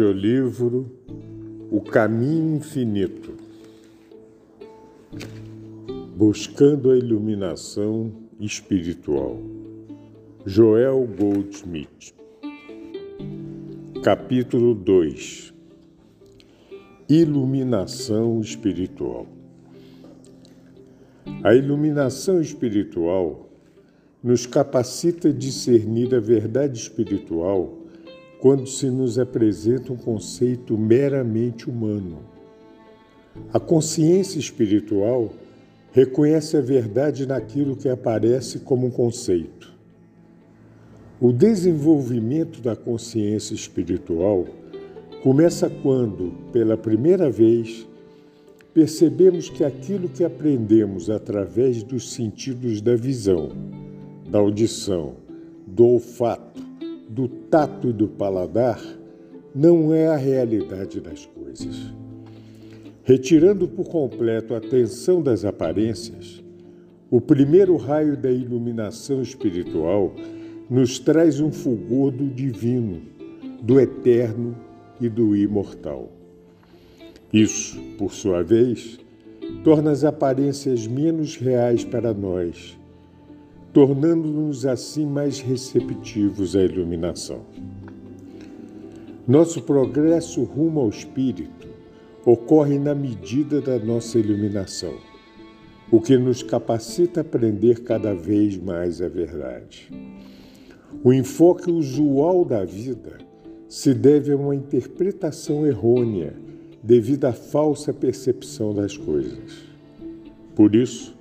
Audiolivro O Caminho Infinito Buscando a Iluminação Espiritual Joel Goldsmith. Capítulo 2 Iluminação Espiritual. A iluminação espiritual nos capacita a discernir a verdade espiritual quando se nos apresenta um conceito meramente humano. A consciência espiritual reconhece a verdade naquilo que aparece como um conceito. O desenvolvimento da consciência espiritual começa quando, pela primeira vez, percebemos que aquilo que aprendemos através dos sentidos da visão, da audição, do olfato, do tato e do paladar não é a realidade das coisas. Retirando por completo a atenção das aparências, o primeiro raio da iluminação espiritual nos traz um fulgor do divino, do eterno e do imortal. Isso, por sua vez, torna as aparências menos reais para nós tornando-nos assim mais receptivos à iluminação. Nosso progresso rumo ao Espírito ocorre na medida da nossa iluminação, o que nos capacita a aprender cada vez mais a verdade. O enfoque usual da vida se deve a uma interpretação errônea devido à falsa percepção das coisas. Por isso,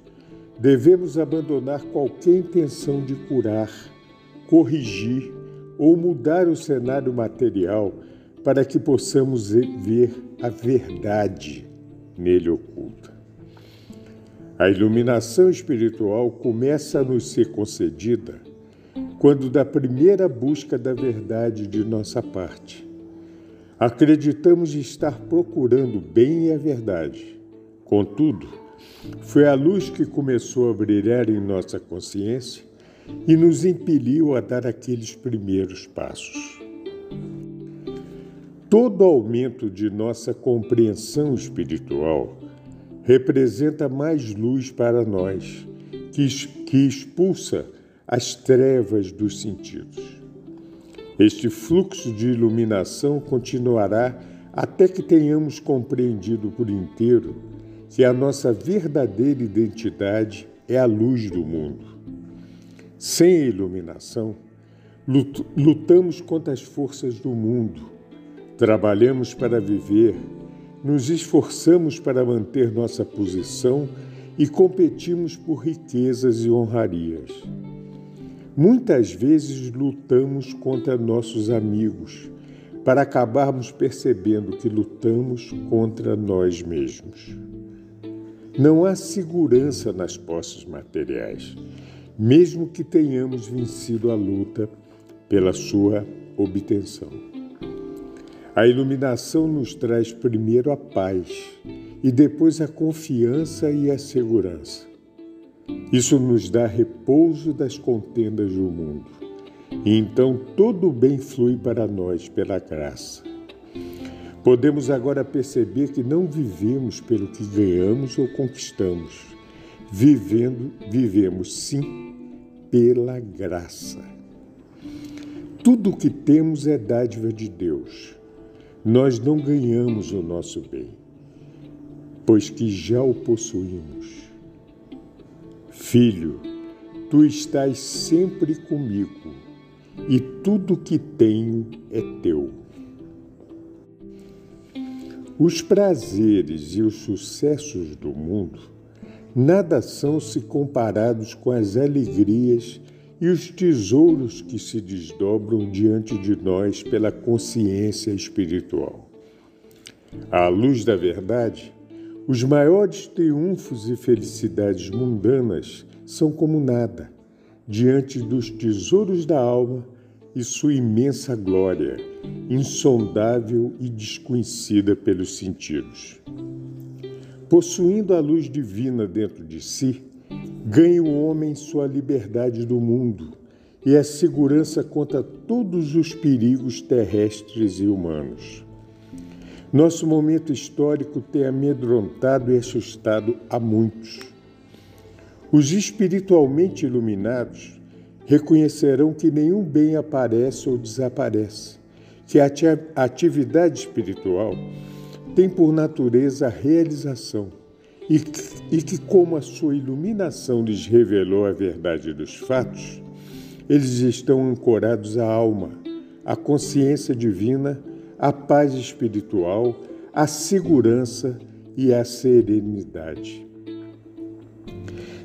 devemos abandonar qualquer intenção de curar, corrigir ou mudar o cenário material para que possamos ver a verdade nele oculta. A iluminação espiritual começa a nos ser concedida quando, da primeira busca da verdade de nossa parte, acreditamos estar procurando bem e a verdade. Contudo, foi a luz que começou a brilhar em nossa consciência e nos impeliu a dar aqueles primeiros passos. Todo aumento de nossa compreensão espiritual representa mais luz para nós, que, expulsa as trevas dos sentidos. Este fluxo de iluminação continuará até que tenhamos compreendido por inteiro que a nossa verdadeira identidade é a luz do mundo. Sem iluminação, lutamos contra as forças do mundo, trabalhamos para viver, nos esforçamos para manter nossa posição e competimos por riquezas e honrarias. Muitas vezes lutamos contra nossos amigos, para acabarmos percebendo que lutamos contra nós mesmos. Não há segurança nas posses materiais, mesmo que tenhamos vencido a luta pela sua obtenção. A iluminação nos traz primeiro a paz e depois a confiança e a segurança. Isso nos dá repouso das contendas do mundo. E então todo o bem flui para nós pela graça. Podemos agora perceber que não vivemos pelo que ganhamos ou conquistamos. Vivendo, vivemos sim pela graça. Tudo o que temos é dádiva de Deus. Nós não ganhamos o nosso bem, pois que já o possuímos. Filho, tu estás sempre comigo, e tudo que tenho é teu. Os prazeres e os sucessos do mundo nada são se comparados com as alegrias e os tesouros que se desdobram diante de nós pela consciência espiritual. À luz da verdade, os maiores triunfos e felicidades mundanas são como nada diante dos tesouros da alma e sua imensa glória, insondável e desconhecida pelos sentidos. Possuindo a luz divina dentro de si, ganha o homem sua liberdade do mundo e a segurança contra todos os perigos terrestres e humanos. Nosso momento histórico tem amedrontado e assustado a muitos. Os espiritualmente iluminados reconhecerão que nenhum bem aparece ou desaparece, que a atividade espiritual tem por natureza a realização e, e que, como a sua iluminação lhes revelou a verdade dos fatos, eles estão ancorados à alma, à consciência divina, à paz espiritual, à segurança e à serenidade.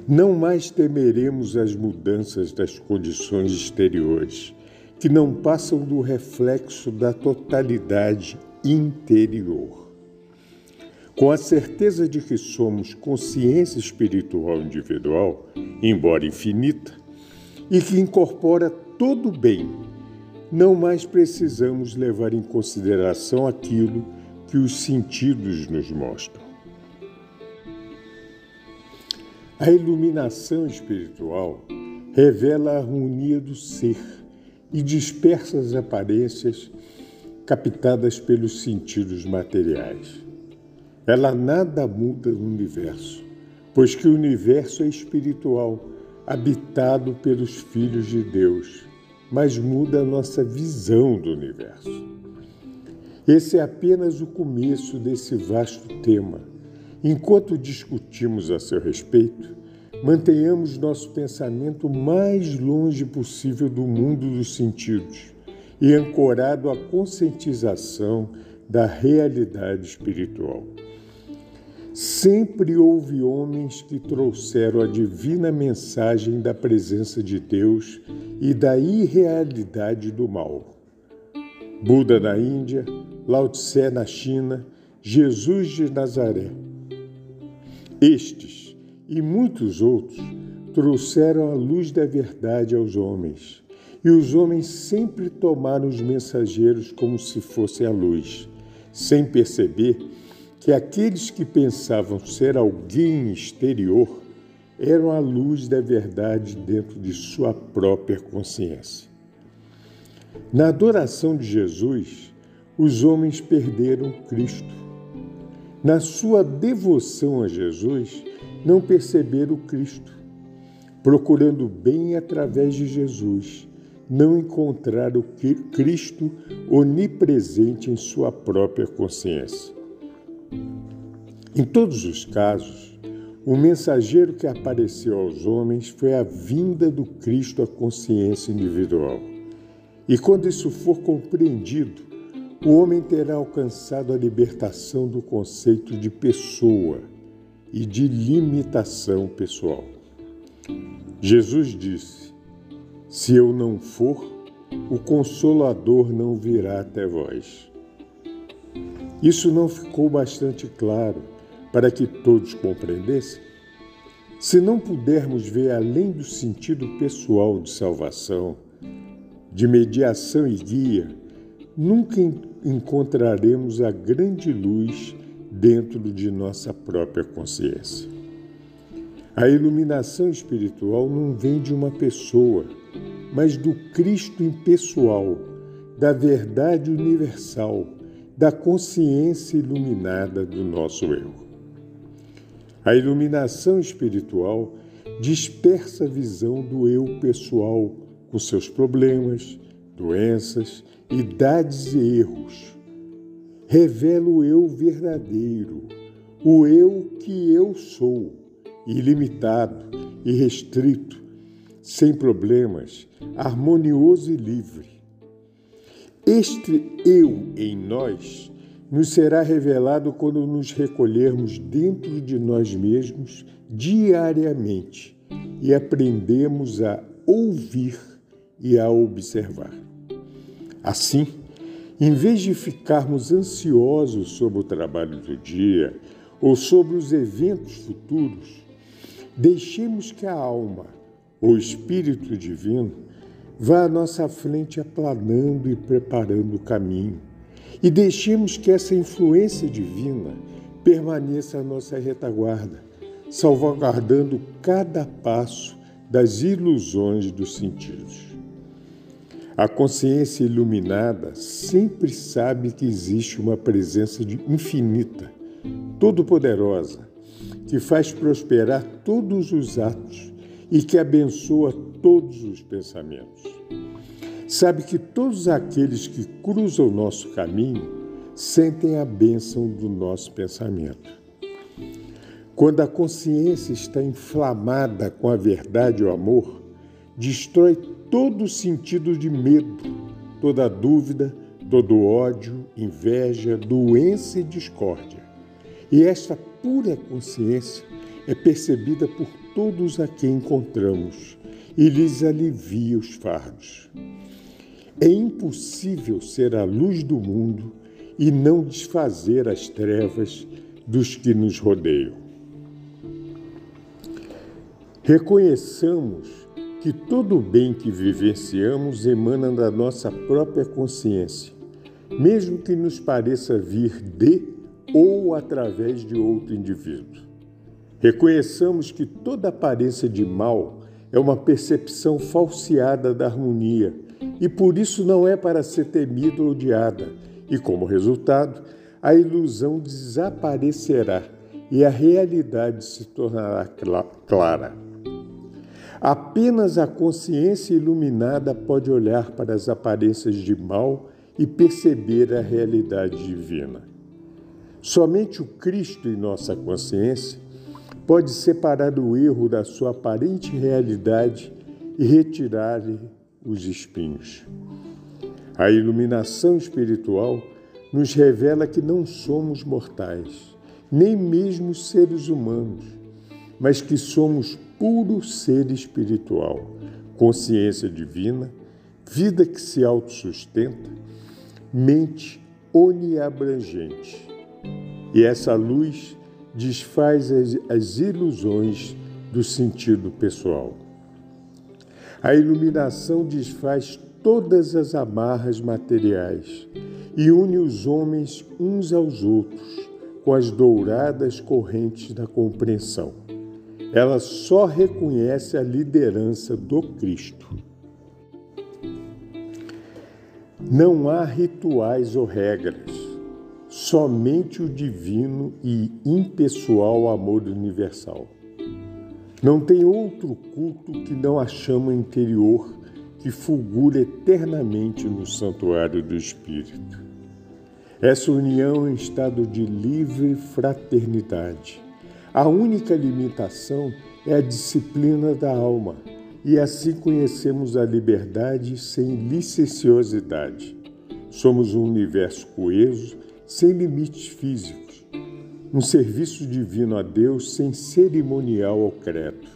Não mais temeremos as mudanças das condições exteriores, que não passam do reflexo da totalidade interior. Com a certeza de que somos consciência espiritual individual, embora infinita, e que incorpora todo o bem, não mais precisamos levar em consideração aquilo que os sentidos nos mostram. A iluminação espiritual revela a harmonia do ser e dispersa as aparências captadas pelos sentidos materiais. Ela nada muda no universo, pois que o universo é espiritual, habitado pelos filhos de Deus, mas muda a nossa visão do universo. Esse é apenas o começo desse vasto tema Enquanto discutimos a seu respeito, mantenhamos nosso pensamento mais longe possível do mundo dos sentidos e ancorado à conscientização da realidade espiritual. Sempre houve homens que trouxeram a divina mensagem da presença de Deus e da irrealidade do mal. Buda na Índia, Lao Tse na China, Jesus de Nazaré estes e muitos outros trouxeram a luz da verdade aos homens, e os homens sempre tomaram os mensageiros como se fosse a luz, sem perceber que aqueles que pensavam ser alguém exterior eram a luz da verdade dentro de sua própria consciência. Na adoração de Jesus, os homens perderam Cristo na sua devoção a Jesus, não perceberam Cristo. Procurando bem através de Jesus, não encontraram Cristo onipresente em sua própria consciência. Em todos os casos, o mensageiro que apareceu aos homens foi a vinda do Cristo à consciência individual. E quando isso for compreendido, o homem terá alcançado a libertação do conceito de pessoa e de limitação pessoal. Jesus disse: Se eu não for, o Consolador não virá até vós. Isso não ficou bastante claro para que todos compreendessem? Se não pudermos ver além do sentido pessoal de salvação, de mediação e guia, nunca encontraremos a grande luz dentro de nossa própria consciência. A iluminação espiritual não vem de uma pessoa, mas do Cristo impessoal, da verdade universal, da consciência iluminada do nosso eu. A iluminação espiritual dispersa a visão do eu pessoal com seus problemas, doenças idades e erros. Revela o eu verdadeiro, o eu que eu sou, ilimitado, irrestrito, sem problemas, harmonioso e livre. Este eu em nós nos será revelado quando nos recolhermos dentro de nós mesmos diariamente e aprendemos a ouvir e a observar. Assim, em vez de ficarmos ansiosos sobre o trabalho do dia ou sobre os eventos futuros, deixemos que a alma, o Espírito Divino, vá à nossa frente aplanando e preparando o caminho. E deixemos que essa influência divina permaneça à nossa retaguarda, salvaguardando cada passo das ilusões dos sentidos. A consciência iluminada sempre sabe que existe uma presença infinita, todo-poderosa, que faz prosperar todos os atos e que abençoa todos os pensamentos. Sabe que todos aqueles que cruzam o nosso caminho sentem a bênção do nosso pensamento. Quando a consciência está inflamada com a verdade e o amor, destrói todo sentido de medo, toda dúvida, todo ódio, inveja, doença e discórdia. E esta pura consciência é percebida por todos a quem encontramos e lhes alivia os fardos. É impossível ser a luz do mundo e não desfazer as trevas dos que nos rodeiam. Reconheçamos que todo o bem que vivenciamos emana da nossa própria consciência, mesmo que nos pareça vir de ou através de outro indivíduo. Reconheçamos que toda aparência de mal é uma percepção falseada da harmonia e por isso não é para ser temida ou odiada e, como resultado, a ilusão desaparecerá e a realidade se tornará clara. Apenas a consciência iluminada pode olhar para as aparências de mal e perceber a realidade divina. Somente o Cristo em nossa consciência pode separar o erro da sua aparente realidade e retirar-lhe os espinhos. A iluminação espiritual nos revela que não somos mortais, nem mesmo seres humanos, mas que somos puro ser espiritual, consciência divina, vida que se autossustenta, mente oniabrangente. E essa luz desfaz as, as ilusões do sentido pessoal. A iluminação desfaz todas as amarras materiais e une os homens uns aos outros com as douradas correntes da compreensão. Ela só reconhece a liderança do Cristo. Não há rituais ou regras, somente o divino e impessoal amor universal. Não tem outro culto que não a chama interior que fulgura eternamente no santuário do Espírito. Essa união em estado de livre fraternidade. A única limitação é a disciplina da alma, e assim conhecemos a liberdade sem licenciosidade. Somos um universo coeso, sem limites físicos, um serviço divino a Deus sem cerimonial ou credo.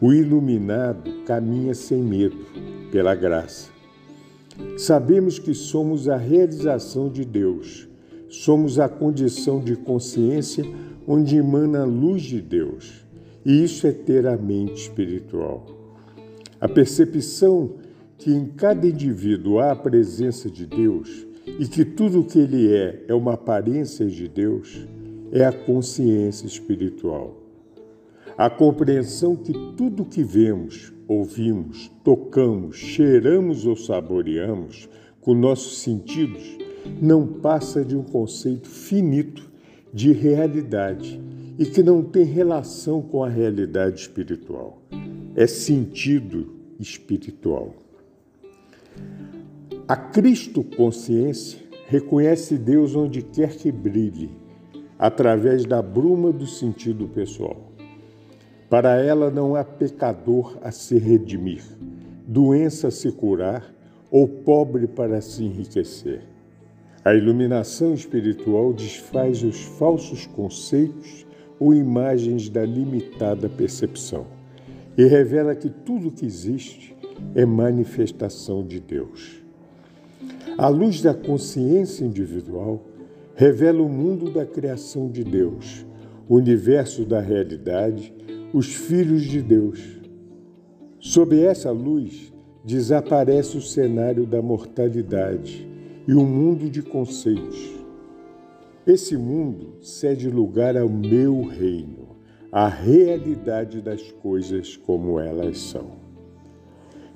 O iluminado caminha sem medo, pela graça. Sabemos que somos a realização de Deus, somos a condição de consciência onde emana a luz de Deus, e isso é ter a mente espiritual. A percepção que em cada indivíduo há a presença de Deus e que tudo o que ele é é uma aparência de Deus é a consciência espiritual. A compreensão que tudo que vemos, ouvimos, tocamos, cheiramos ou saboreamos com nossos sentidos não passa de um conceito finito de realidade e que não tem relação com a realidade espiritual. É sentido espiritual. A Cristo consciência reconhece Deus onde quer que brilhe, através da bruma do sentido pessoal. Para ela não há pecador a se redimir, doença a se curar ou pobre para se enriquecer. A iluminação espiritual desfaz os falsos conceitos ou imagens da limitada percepção. e revela que tudo que existe é manifestação de Deus. A luz da consciência individual revela o mundo da criação de Deus, o universo da realidade, os filhos de Deus. Sob essa luz, desaparece o cenário da mortalidade e o mundo de conceitos. Esse mundo cede lugar ao meu reino, à realidade das coisas como elas são.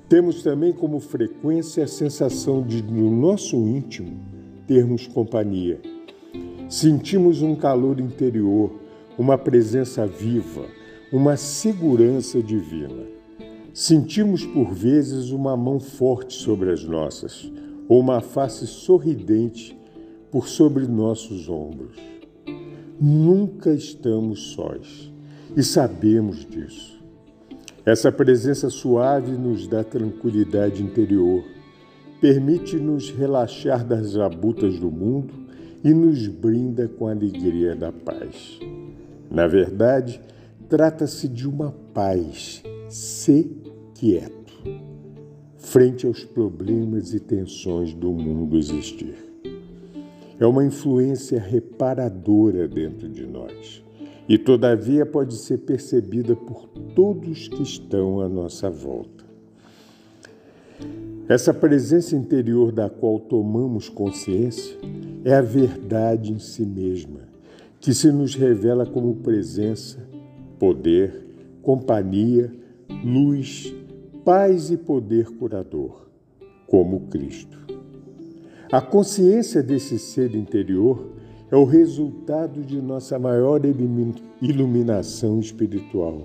Temos também como frequência a sensação de, no nosso íntimo, termos companhia. Sentimos um calor interior, uma presença viva, uma segurança divina. Sentimos por vezes uma mão forte sobre as nossas, ou uma face sorridente por sobre nossos ombros. Nunca estamos sós e sabemos disso. Essa presença suave nos dá tranquilidade interior, permite-nos relaxar das labutas do mundo e nos brinda com a alegria da paz. Na verdade, trata-se de uma paz, se quieto, frente aos problemas e tensões do mundo existir. É uma influência reparadora dentro de nós e, todavia, pode ser percebida por todos que estão à nossa volta. Essa presença interior da qual tomamos consciência é a verdade em si mesma, que se nos revela como presença, poder, companhia, luz, paz e poder curador, como Cristo. A consciência desse ser interior é o resultado de nossa maior iluminação espiritual,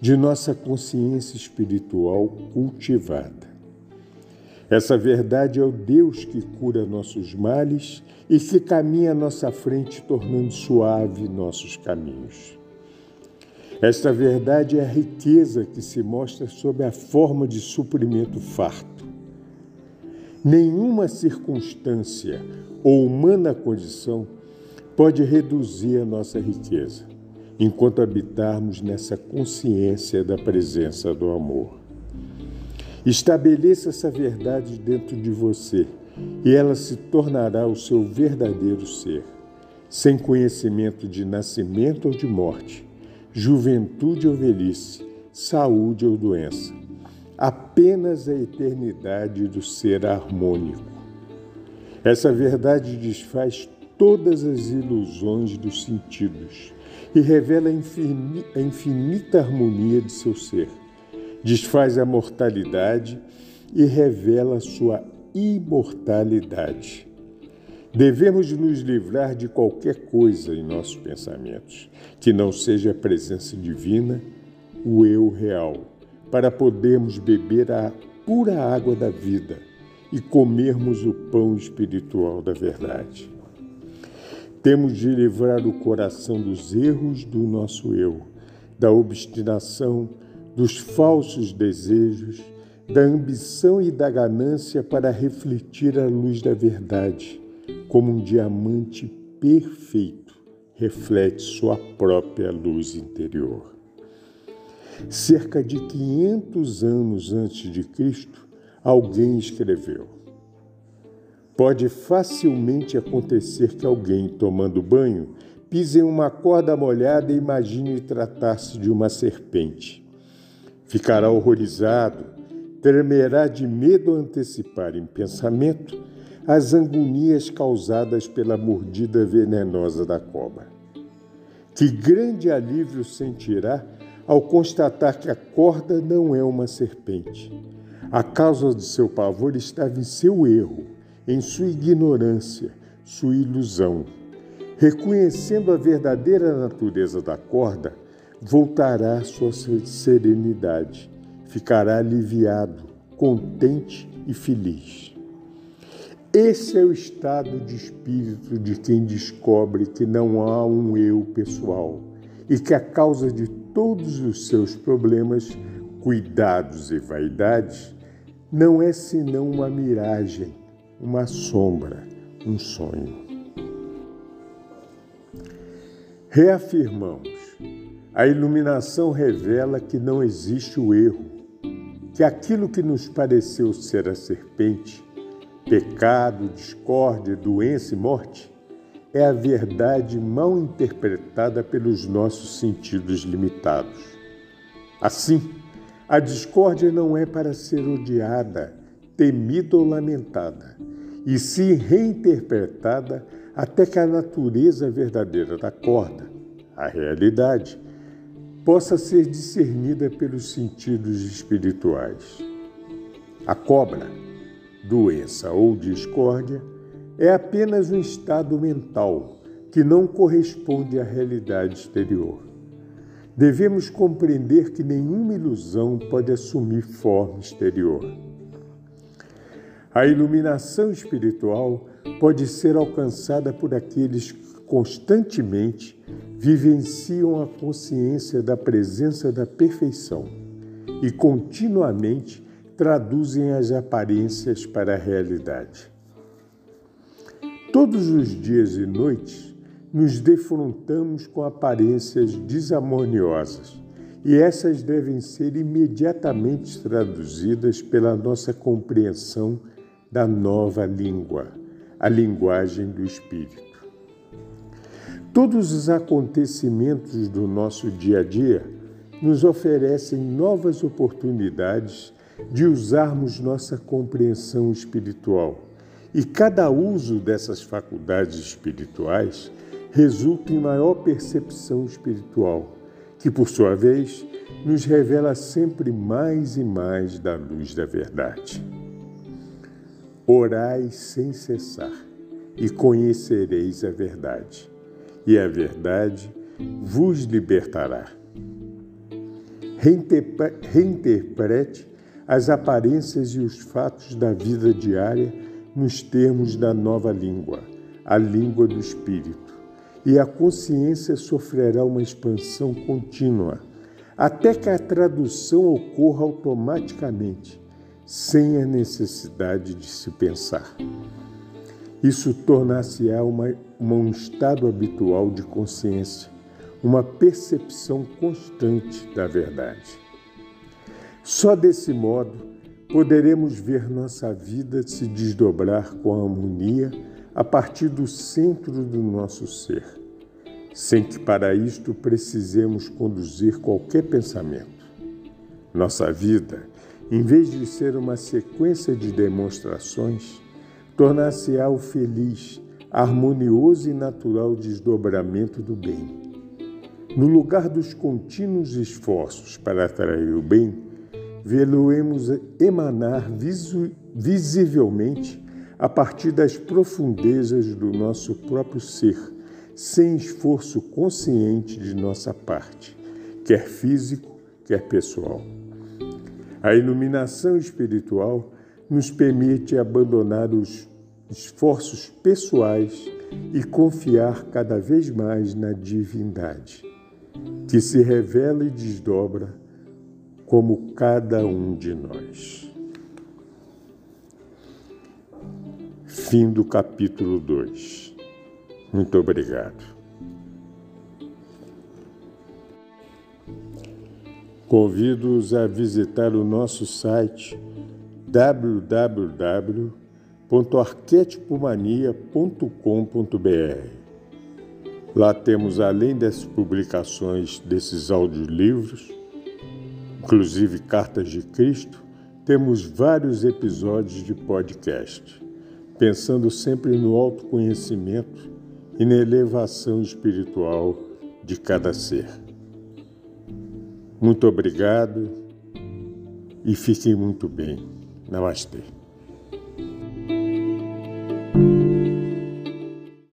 de nossa consciência espiritual cultivada. Essa verdade é o Deus que cura nossos males e que caminha à nossa frente, tornando suave nossos caminhos. Esta verdade é a riqueza que se mostra sob a forma de suprimento farto. Nenhuma circunstância ou humana condição pode reduzir a nossa riqueza, enquanto habitarmos nessa consciência da presença do amor. Estabeleça essa verdade dentro de você e ela se tornará o seu verdadeiro ser, sem conhecimento de nascimento ou de morte, juventude ou velhice, saúde ou doença. Apenas a eternidade do ser harmônico. Essa verdade desfaz todas as ilusões dos sentidos e revela a infinita, harmonia de seu ser. Desfaz a mortalidade e revela sua imortalidade. Devemos nos livrar de qualquer coisa em nossos pensamentos que não seja a presença divina, o eu real, para podermos beber a pura água da vida e comermos o pão espiritual da verdade. Temos de livrar o coração dos erros do nosso eu, da obstinação, dos falsos desejos, da ambição e da ganância para refletir a luz da verdade, como um diamante perfeito reflete sua própria luz interior. Cerca de 500 anos antes de Cristo, alguém escreveu: Pode facilmente acontecer que alguém, tomando banho, pise em uma corda molhada e imagine tratar-se de uma serpente. Ficará horrorizado, tremerá de medo antecipar em pensamento as angunias causadas pela mordida venenosa da cobra. Que grande alívio sentirá ao constatar que a corda não é uma serpente. A causa de seu pavor estava em seu erro em sua ignorância, sua ilusão. Reconhecendo a verdadeira natureza da corda, voltará à sua serenidade, ficará aliviado, contente e feliz. Esse é o estado de espírito de quem descobre que não há um eu pessoal e que a causa de todos os seus problemas, cuidados e vaidades não é senão uma miragem uma sombra, um sonho. Reafirmamos: A iluminação revela que não existe o erro, que aquilo que nos pareceu ser a serpente, pecado, discórdia, doença e morte, é a verdade mal interpretada pelos nossos sentidos limitados. Assim, a discórdia não é para ser odiada, temida ou lamentada, e sim reinterpretada até que a natureza verdadeira da corda, a realidade, possa ser discernida pelos sentidos espirituais. A cobra, doença ou discórdia, é apenas um estado mental que não corresponde à realidade exterior. Devemos compreender que nenhuma ilusão pode assumir forma exterior. A iluminação espiritual pode ser alcançada por aqueles que constantemente vivenciam a consciência da presença da perfeição e continuamente traduzem as aparências para a realidade. Todos os dias e noites nos defrontamos com aparências desarmoniosas e essas devem ser imediatamente traduzidas pela nossa compreensão da nova língua, a linguagem do Espírito. Todos os acontecimentos do nosso dia a dia nos oferecem novas oportunidades de usarmos nossa compreensão espiritual. E cada uso dessas faculdades espirituais resulta em maior percepção espiritual, que por sua vez nos revela sempre mais e mais da luz da verdade. Orai sem cessar e conhecereis a verdade, e a verdade vos libertará. Reinterprete as aparências e os fatos da vida diária nos termos da nova língua, a língua do Espírito e a consciência sofrerá uma expansão contínua, até que a tradução ocorra automaticamente, sem a necessidade de se pensar. Isso tornar-se-á um estado habitual de consciência, uma percepção constante da verdade. Só desse modo poderemos ver nossa vida se desdobrar com harmonia a partir do centro do nosso ser, sem que para isto precisemos conduzir qualquer pensamento. Nossa vida, em vez de ser uma sequência de demonstrações, tornar-se-á o feliz, harmonioso e natural desdobramento do bem. No lugar dos contínuos esforços para atrair o bem, vê-lo-emos emanar visivelmente a partir das profundezas do nosso próprio ser, sem esforço consciente de nossa parte, quer físico, quer pessoal. A iluminação espiritual nos permite abandonar os esforços pessoais e confiar cada vez mais na divindade, que se revela e desdobra como cada um de nós. Fim do capítulo 2. Muito obrigado. Convido-os a visitar o nosso site www.arquetipomania.com.br. Lá temos, além das publicações desses audiolivros, inclusive Cartas de Cristo, temos vários episódios de podcast pensando sempre no autoconhecimento e na elevação espiritual de cada ser. Muito obrigado e fiquem muito bem. Namastê.